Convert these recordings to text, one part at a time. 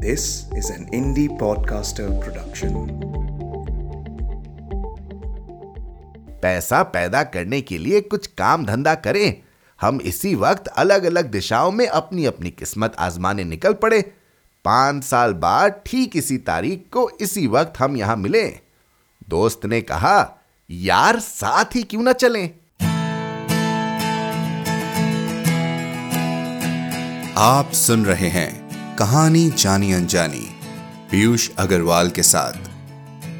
This is an indie podcaster production. पैसा पैदा करने के लिए कुछ काम धंधा करें। हम इसी वक्त अलग अलग दिशाओं में अपनी अपनी किस्मत आजमाने निकल पड़े। पाँच साल बाद ठीक इसी तारीख को इसी वक्त हम यहाँ मिले। दोस्त ने कहा यार साथ ही क्यों ना चलें? आप सुन रहे हैं कहानी जानी अनजानी, पीयूष अग्रवाल के साथ।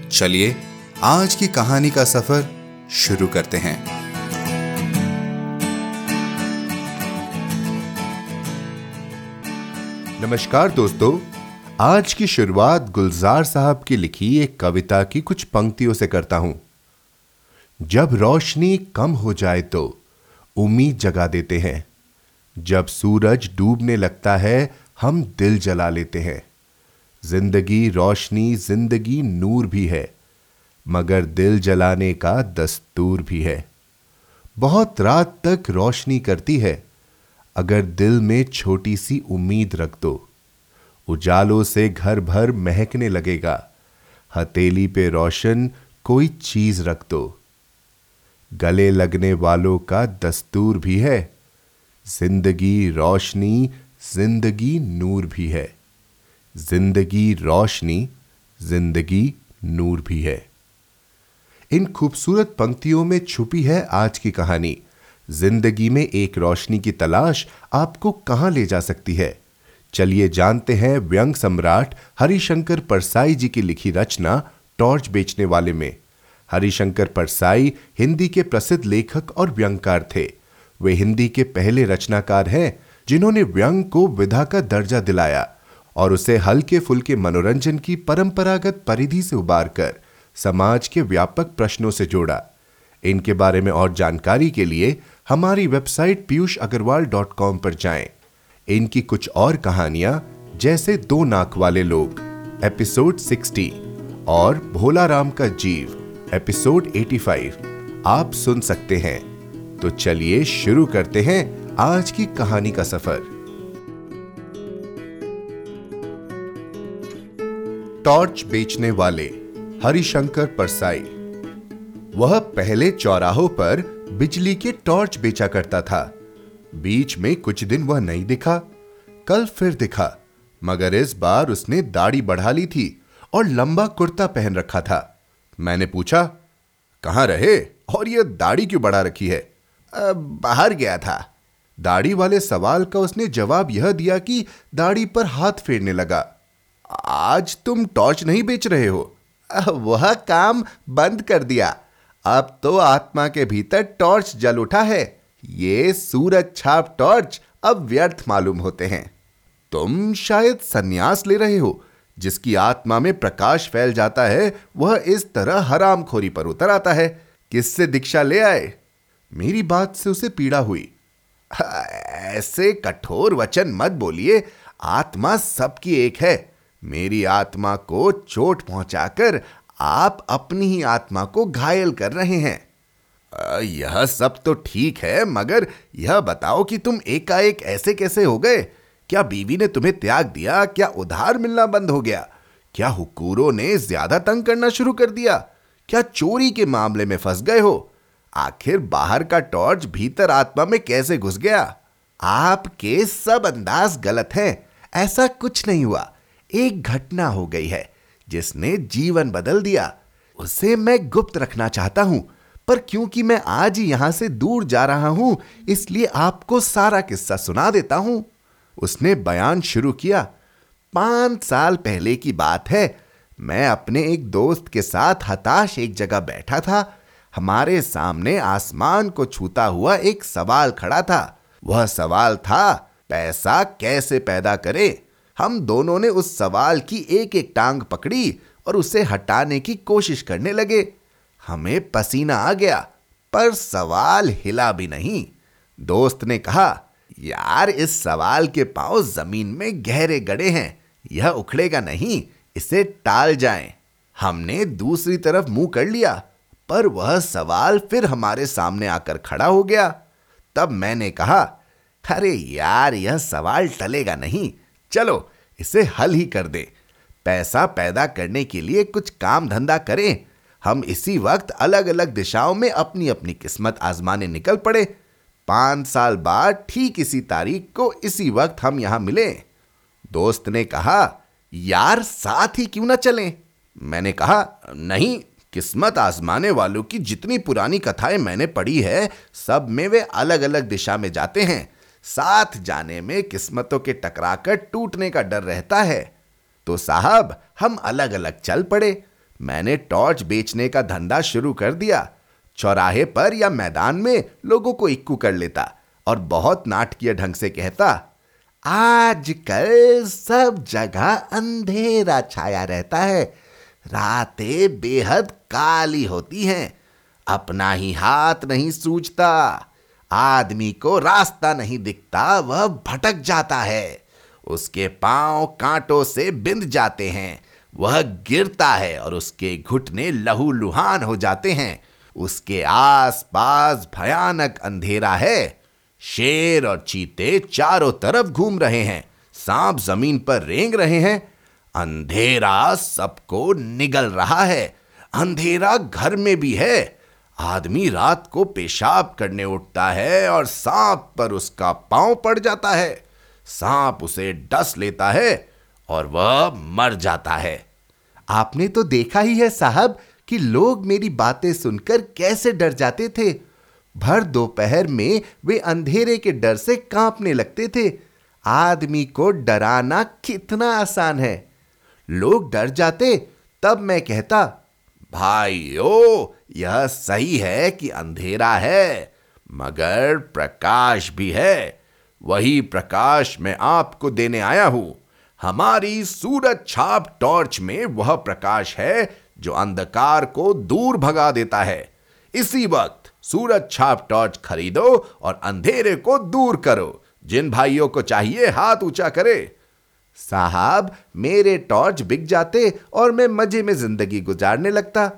चलिए, आज की कहानी का सफ़र शुरू करते हैं। नमस्कार दोस्तों, आज की शुरुआत गुलजार साहब की लिखी एक कविता की कुछ पंक्तियों से करता हूँ। जब रोशनी कम हो जाए तो उम्मीद जगा देते हैं। जब सूरज डूबने लगता है हम दिल जला लेते हैं। ज़िंदगी रोशनी, ज़िंदगी नूर भी है, मगर दिल जलाने का दस्तूर भी है। बहुत रात तक रोशनी करती है, अगर दिल में छोटी सी उम्मीद रख दो। उजालों से घर भर महकने लगेगा, हथेली पे रोशन कोई चीज़ रख दो। गले लगने वालों का दस्तूर भी है, ज़िंदगी रोशनी ज़िंदगी नूर भी है। ज़िंदगी रोशनी, ज़िंदगी नूर भी है। इन खूबसूरत पंक्तियों में छुपी है आज की कहानी। ज़िंदगी में एक रोशनी की तलाश आपको कहाँ ले जा सकती है? चलिए जानते हैं व्यंग सम्राट हरिशंकर परसाई जी की लिखी रचना टॉर्च बेचने वाले में। हरिशंकर परसाई हिंदी के प्रसिद्ध लेखक और व्यंगकार थे। वे हिंदी के पहले रचनाकार हैं जिन्होंने व्यंग को विधा का दर्जा दिलाया और उसे हल्के फुल्के मनोरंजन की परंपरागत परिधि से उबार कर समाज के व्यापक प्रश्नों से जोड़ा। इनके बारे में और जानकारी के लिए हमारी website Piyush Agarwal dot com पर जाएँ। इनकी कुछ और कहानियाँ जैसे दो नाक वाले लोग, एपिसोड 60 और भोला राम का जीव, एपिसोड 85 आप सुन सकते हैं। तो चलिए शुरू करते हैं आज की कहानी का सफ़र। टॉर्च बेचने वाले हरिशंकर परसाई। वह पहले चौराहों पर बिजली के टॉर्च बेचा करता था। बीच में कुछ दिन वह नहीं दिखा, कल फिर दिखा, मगर इस बार उसने दाढ़ी बढ़ा ली थी और लंबा कुर्ता पहन रखा था। मैंने पूछा, कहाँ रहे? और यह दाढ़ी क्यों बढ़ा रखी है? बाहर गया था। दाढ़ी वाले सवाल का उसने जवाब यह दिया कि दाढ़ी पर हाथ फेरने लगा। आज तुम टॉर्च नहीं बेच रहे हो। वह काम बंद कर दिया। अब तो आत्मा के भीतर टॉर्च जल उठा है। ये सूरज छाप टॉर्च अब व्यर्थ मालूम होते हैं। तुम शायद सन्यास ले रहे हो। जिसकी आत्मा में प्रकाश फैल जाता है, वह इस तरह हरामखोरी पर उतर आता है। किससे दीक्षा ले आए? मेरी बात से उसे पीड़ा हुई। ऐसे कठोर वचन मत बोलिए। आत्मा सबकी एक है। मेरी आत्मा को चोट पहुंचाकर आप अपनी ही आत्मा को घायल कर रहे हैं। यह सब तो ठीक है, मगर यह बताओ कि तुम एकाएक ऐसे कैसे हो गए? क्या बीवी ने तुम्हें त्याग दिया? क्या उधार मिलना बंद हो गया? क्या हुकूरों ने ज़्यादा तंग करना शुरू कर दिया? क्या चोरी के मामले में फंस गए हो? आखिर बाहर का टॉर्च भीतर आत्मा में कैसे घुस गया? आपके सब अंदाज गलत हैं। ऐसा कुछ नहीं हुआ। एक घटना हो गई है, जिसने जीवन बदल दिया। उसे मैं गुप्त रखना चाहता हूँ, पर क्योंकि मैं आज ही यहाँ से दूर जा रहा हूँ, इसलिए आपको सारा किस्सा सुना देता हूँ। उसने बयान शुरू किया। पाँच साल पहले की बात है। मैं अपने एक दोस्त के साथ हताश एक जगह बैठा था। हमारे सामने आसमान को छूता हुआ एक सवाल खड़ा था। वह सवाल था, पैसा कैसे पैदा करे? हम दोनों ने उस सवाल की एक एक टांग पकड़ी और उसे हटाने की कोशिश करने लगे। हमें पसीना आ गया, पर सवाल हिला भी नहीं। दोस्त ने कहा, यार, इस सवाल के पाँव ज़मीन में गहरे गड़े हैं, यह उखड़ेगा नहीं, इसे टाल जाएँ। हमने दूसरी तरफ़ मुँह कर लिया। पर वह सवाल फिर हमारे सामने आकर खड़ा हो गया। तब मैंने कहा, अरे यार, यह सवाल टलेगा नहीं। चलो, इसे हल ही कर दे। पैसा पैदा करने के लिए कुछ काम धंधा करें। हम इसी वक्त अलग अलग दिशाओं में अपनी अपनी किस्मत आजमाने निकल पड़े। पाँच साल बाद ठीक इसी तारीख को इसी वक्त हम यहाँ मिले। दोस्त ने कहा, यार, साथ ही क्यों ना चलें? मैंने कहा, नहीं किस्मत आजमाने वालों की जितनी पुरानी कथाएँ मैंने पढ़ी है, सब में वे अलग अलग दिशा में जाते हैं। साथ जाने में किस्मतों के टकराकर टूटने का डर रहता है। तो साहब, हम अलग अलग चल पड़े। मैंने टॉर्च बेचने का धंधा शुरू कर दिया। चौराहे पर या मैदान में लोगों को इक्कू कर लेता और बहुत नाटकीय ढंग से कहता, आजकल सब जगह अंधेरा छाया रहता है। रातें बेहद काली होती हैं। अपना ही हाथ नहीं सूझता। आदमी को रास्ता नहीं दिखता, वह भटक जाता है। उसके पाँव कांटों से बिंद जाते हैं। वह गिरता है और उसके घुटने लहू लुहान हो जाते हैं। उसके आस पास भयानक अंधेरा है। शेर और चीते चारों तरफ़ घूम रहे हैं। सांप ज़मीन पर रेंग रहे हैं। अंधेरा सबको निगल रहा है। अंधेरा घर में भी है। आदमी रात को पेशाब करने उठता है और सांप पर उसका पाँव पड़ जाता है। सांप उसे डस लेता है और वह मर जाता है। आपने तो देखा ही है साहब कि लोग मेरी बातें सुनकर कैसे डर जाते थे। भर दोपहर में वे अंधेरे के डर से कांपने लगते थे। आदमी को डराना कितना आसान है। लोग डर जाते, तब मैं कहता, भाइयों, यह सही है कि अंधेरा है, मगर प्रकाश भी है। वही प्रकाश मैं आपको देने आया हूँ। हमारी सूरज छाप टॉर्च में वह प्रकाश है जो अंधकार को दूर भगा देता है। इसी वक्त सूरज छाप टॉर्च खरीदो और अंधेरे को दूर करो। जिन भाइयों को चाहिए हाथ ऊँचा करे। साहब, मेरे टॉर्च बिक जाते और मैं मज़े में ज़िंदगी गुजारने लगता।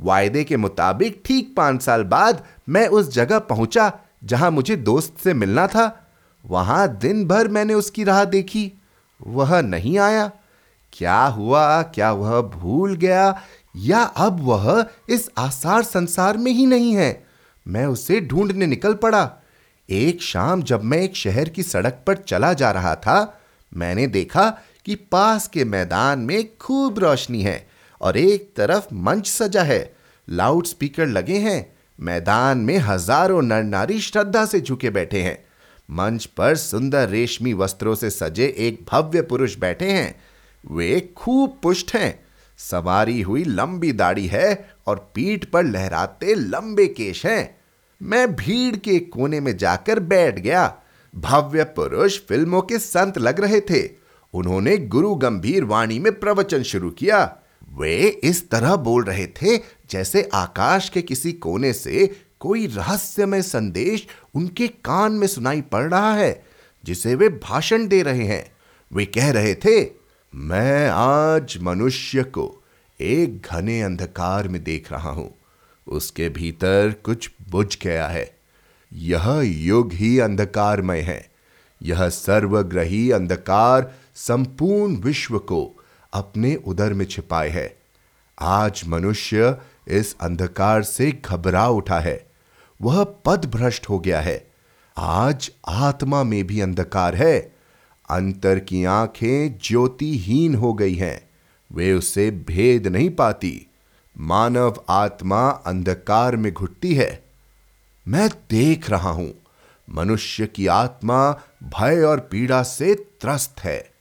वायदे के मुताबिक ठीक पाँच साल बाद मैं उस जगह पहुँचा जहाँ मुझे दोस्त से मिलना था। वहाँ दिन भर मैंने उसकी राह देखी। वह नहीं आया। क्या हुआ? क्या वह भूल गया? या अब वह इस आसार संसार में ही नहीं है? मैं उसे ढूँढने निकल पड़ा। एक शाम जब मैं एक शहर की सड़क पर चला जा रहा था मैंने देखा कि पास के मैदान में खूब रोशनी है और एक तरफ़ मंच सजा है। लाउड स्पीकर लगे हैं। मैदान में हज़ारों नर नारी श्रद्धा से झुके बैठे हैं। मंच पर सुंदर रेशमी वस्त्रों से सजे एक भव्य पुरुष बैठे हैं। वे खूब पुष्ट हैं। सवारी हुई लंबी दाढ़ी है और पीठ पर लहराते लंबे केश हैं। मैं भीड़ के कोने में जाकर बैठ गया। भव्य पुरुष फ़िल्मों के संत लग रहे थे। उन्होंने गुरु गंभीर वाणी में प्रवचन शुरू किया। वे इस तरह बोल रहे थे जैसे आकाश के किसी कोने से कोई रहस्यमय संदेश उनके कान में सुनाई पड़ रहा है, जिसे वे भाषण दे रहे हैं। वे कह रहे थे, मैं आज मनुष्य को एक घने अंधकार में देख रहा हूँ। उसके भीतर कुछ बुझ गया है। यह युग ही अंधकारमय है। यह सर्वग्रही अंधकार संपूर्ण विश्व को अपने उदर में छिपाए है। आज मनुष्य इस अंधकार से घबरा उठा है। वह पद भ्रष्ट हो गया है। आज आत्मा में भी अंधकार है। अंतर की आँखें ज्योतिहीन हो गई हैं। वे उसे भेद नहीं पाती। मानव आत्मा अंधकार में घुटती है। मैं देख रहा हूँ। मनुष्य की आत्मा भय और पीड़ा से त्रस्त है।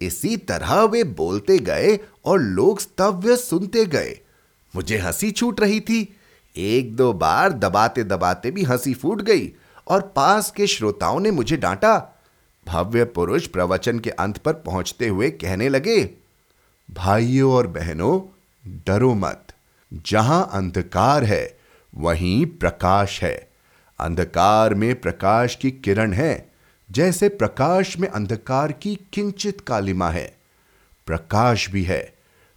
इसी तरह वे बोलते गए और लोग स्तव्य सुनते गए। मुझे हँसी छूट रही थी। एक दो बार दबाते दबाते भी हँसी फूट गई और पास के श्रोताओं ने मुझे डांटा। भव्य पुरुष प्रवचन के अंत पर पहुँचते हुए कहने लगे, भाइयों और बहनों, डरो मत। जहाँ अंधकार है वहीं प्रकाश है। अंधकार में प्रकाश की किरण है, जैसे प्रकाश में अंधकार की किंचित कालिमा है। प्रकाश भी है,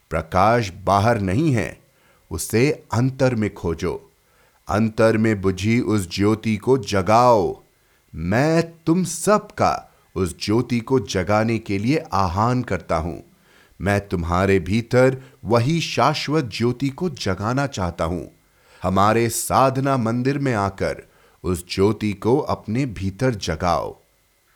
प्रकाश बाहर नहीं है, उसे अंतर में खोजो। अंतर में बुझी उस ज्योति को जगाओ। मैं तुम सब का उस ज्योति को जगाने के लिए आह्वान करता हूँ। मैं तुम्हारे भीतर वही शाश्वत ज्योति को जगाना चाहता हूँ। हमारे साधना मंदिर में आकर उस ज्योति को अपने भीतर जगाओ।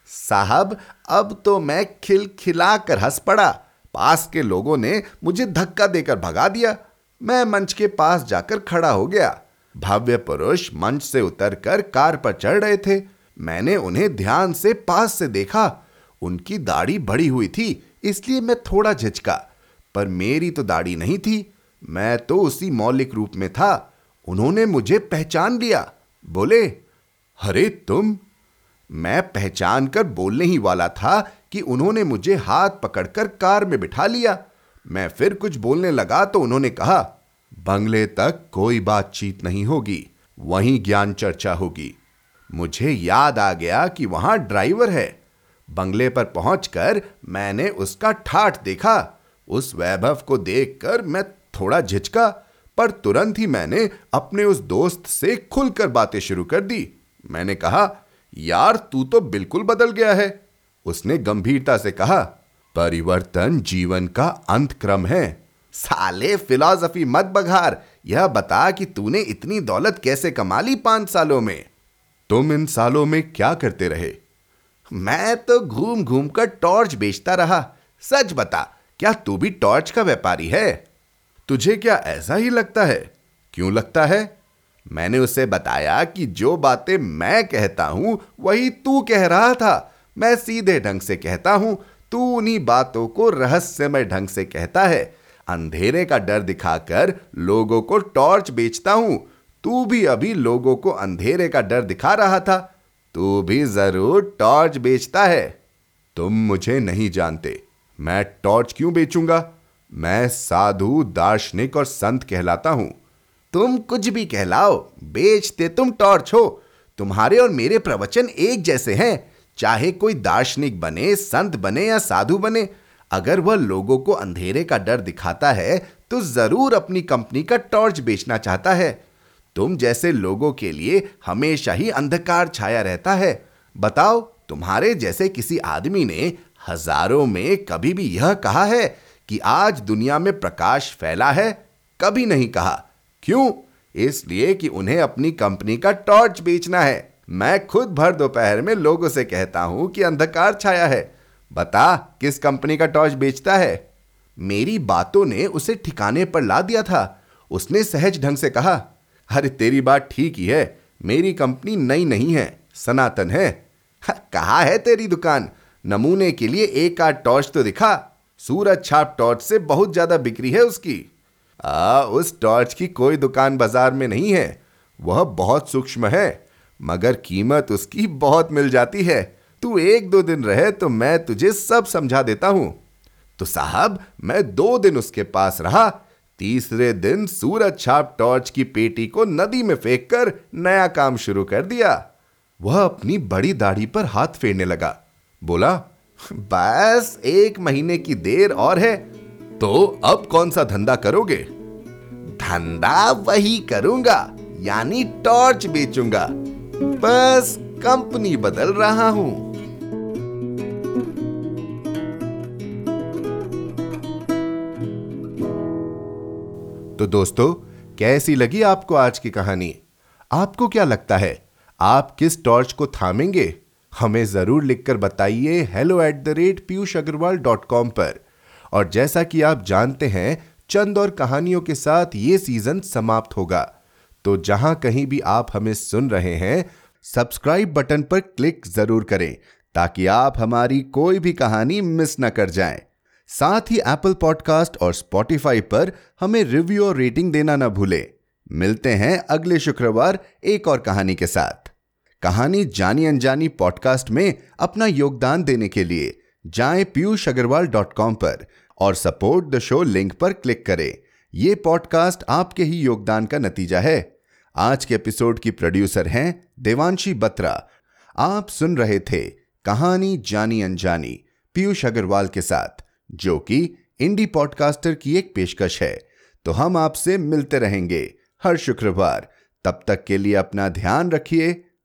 साहब, अब तो मैं खिलखिला कर हंस पड़ा। पास के लोगों ने मुझे धक्का देकर भगा दिया। मैं मंच के पास जाकर खड़ा हो गया। भव्य पुरुष मंच से उतरकर कार पर चढ़ रहे थे। मैंने उन्हें ध्यान से पास से देखा। उनकी दाढ़ी बड़ी हुई थी, इसलिए मैं थोड़ा झिझका। पर मेरी तो दाढ़ी नहीं थी। मैं तो उसी मौलिक रूप में था। उन्होंने मुझे पहचान लिया। बोले, अरे तुम, मैं पहचान कर बोलने ही वाला था कि उन्होंने मुझे हाथ पकड़कर कार में बिठा लिया। मैं फिर कुछ बोलने लगा तो उन्होंने कहा, बंगले तक कोई बातचीत नहीं होगी, वहीं ज्ञान चर्चा होगी। मुझे याद आ गया कि वहाँ ड्राइवर है। बंगले पर पहुंचकर मैंने उसका ठाठ देखा। उस वैभव को देखकर मैं थोड़ा झिझका। पर तुरंत ही मैंने अपने उस दोस्त से खुलकर बातें शुरू कर दी। मैंने कहा, यार, तू तो बिल्कुल बदल गया है। उसने गंभीरता से कहा, परिवर्तन जीवन का अंत क्रम है। साले फिलॉसफी मत बघार। यह बता कि तूने इतनी दौलत कैसे कमा ली पाँच सालों में? तुम इन सालों में क्या करते रहे? मैं तो घूम घूम कर टॉर्च बेचता रहा। सच बता, क्या तू भी टॉर्च का व्यापारी है? तुझे क्या ऐसा ही लगता है? क्यों लगता है? मैंने उसे बताया कि जो बातें मैं कहता हूँ, वही तू कह रहा था। मैं सीधे ढंग से कहता हूँ, तू उन्हीं बातों को रहस्यमय ढंग से कहता है। अंधेरे का डर दिखाकर लोगों को टॉर्च बेचता हूँ। तू भी अभी लोगों को अंधेरे का डर दिखा रहा था। तू भी ज़रूर टॉर्च बेचता है। तुम मुझे नहीं जानते। मैं टॉर्च क्यों बेचूँगा? मैं साधु, दार्शनिक और संत कहलाता हूँ। तुम कुछ भी कहलाओ, बेचते तुम टॉर्च हो। तुम्हारे और मेरे प्रवचन एक जैसे हैं। चाहे कोई दार्शनिक बने, संत बने या साधु बने, अगर वह लोगों को अंधेरे का डर दिखाता है तो ज़रूर अपनी कंपनी का टॉर्च बेचना चाहता है। तुम जैसे लोगों के लिए हमेशा ही अंधकार छाया रहता है। बताओ, तुम्हारे जैसे किसी आदमी ने हज़ारों में कभी भी यह कहा है कि आज दुनिया में प्रकाश फैला है, कभी नहीं कहा। क्यों? इसलिए कि उन्हें अपनी कंपनी का टॉर्च बेचना है। मैं खुद भर दोपहर में लोगों से कहता हूँ कि अंधकार छाया है। बता, किस कंपनी का टॉर्च बेचता है? मेरी बातों ने उसे ठिकाने पर ला दिया था। उसने सहज ढंग से कहा, अरे, तेरी बात ठीक ही है। मेरी कंपनी नई नहीं है, सनातन है। कहा है तेरी दुकान। नमूने के लिए एक आध टॉर्च तो दिखा। सूरज छाप टॉर्च से बहुत ज़्यादा बिक्री है उसकी। आ, उस टॉर्च की कोई दुकान बाज़ार में नहीं है। वह बहुत सूक्ष्म है मगर कीमत उसकी बहुत मिल जाती है। तू एक दो दिन रहे तो मैं तुझे सब समझा देता हूँ। तो साहब मैं दो दिन उसके पास रहा। तीसरे दिन सूरज छाप टॉर्च की पेटी को नदी में फेंक कर नया काम शुरू कर दिया। वह अपनी बड़ी दाढ़ी पर हाथ फेरने लगा। बोला बस एक महीने की देर और है। तो अब कौन सा धंधा करोगे? धंधा वही करूँगा, यानी टॉर्च बेचूँगा। बस कंपनी बदल रहा हूँ। तो दोस्तों, कैसी लगी आपको आज की कहानी? आपको क्या लगता है? आप किस टॉर्च को थामेंगे? हमें ज़रूर लिखकर बताइए hello at the rate Piyush Agarwal dot com पर। और जैसा कि आप जानते हैं, चंद और कहानियों के साथ ये सीज़न समाप्त होगा। तो जहाँ कहीं भी आप हमें सुन रहे हैं सब्सक्राइब बटन पर क्लिक ज़रूर करें, ताकि आप हमारी कोई भी कहानी मिस ना कर जाएँ। साथ ही एप्पल पॉडकास्ट और स्पॉटिफाई पर हमें रिव्यू और रेटिंग देना ना भूलें। मिलते हैं अगले शुक्रवार एक और कहानी के साथ। कहानी जानी अनजानी पॉडकास्ट में अपना योगदान देने के लिए जाएँ पीयूष अग्रवाल डॉट कॉम पर और सपोर्ट द शो लिंक पर क्लिक करें। ये पॉडकास्ट आपके ही योगदान का नतीजा है। आज के एपिसोड की प्रोड्यूसर हैं देवांशी बत्रा। आप सुन रहे थे कहानी जानी अनजानी पीयूष अग्रवाल के साथ, जो कि इंडी पॉडकास्टर की एक पेशकश है। तो हम आपसे मिलते रहेंगे हर शुक्रवार। तब तक के लिए अपना ध्यान रखिए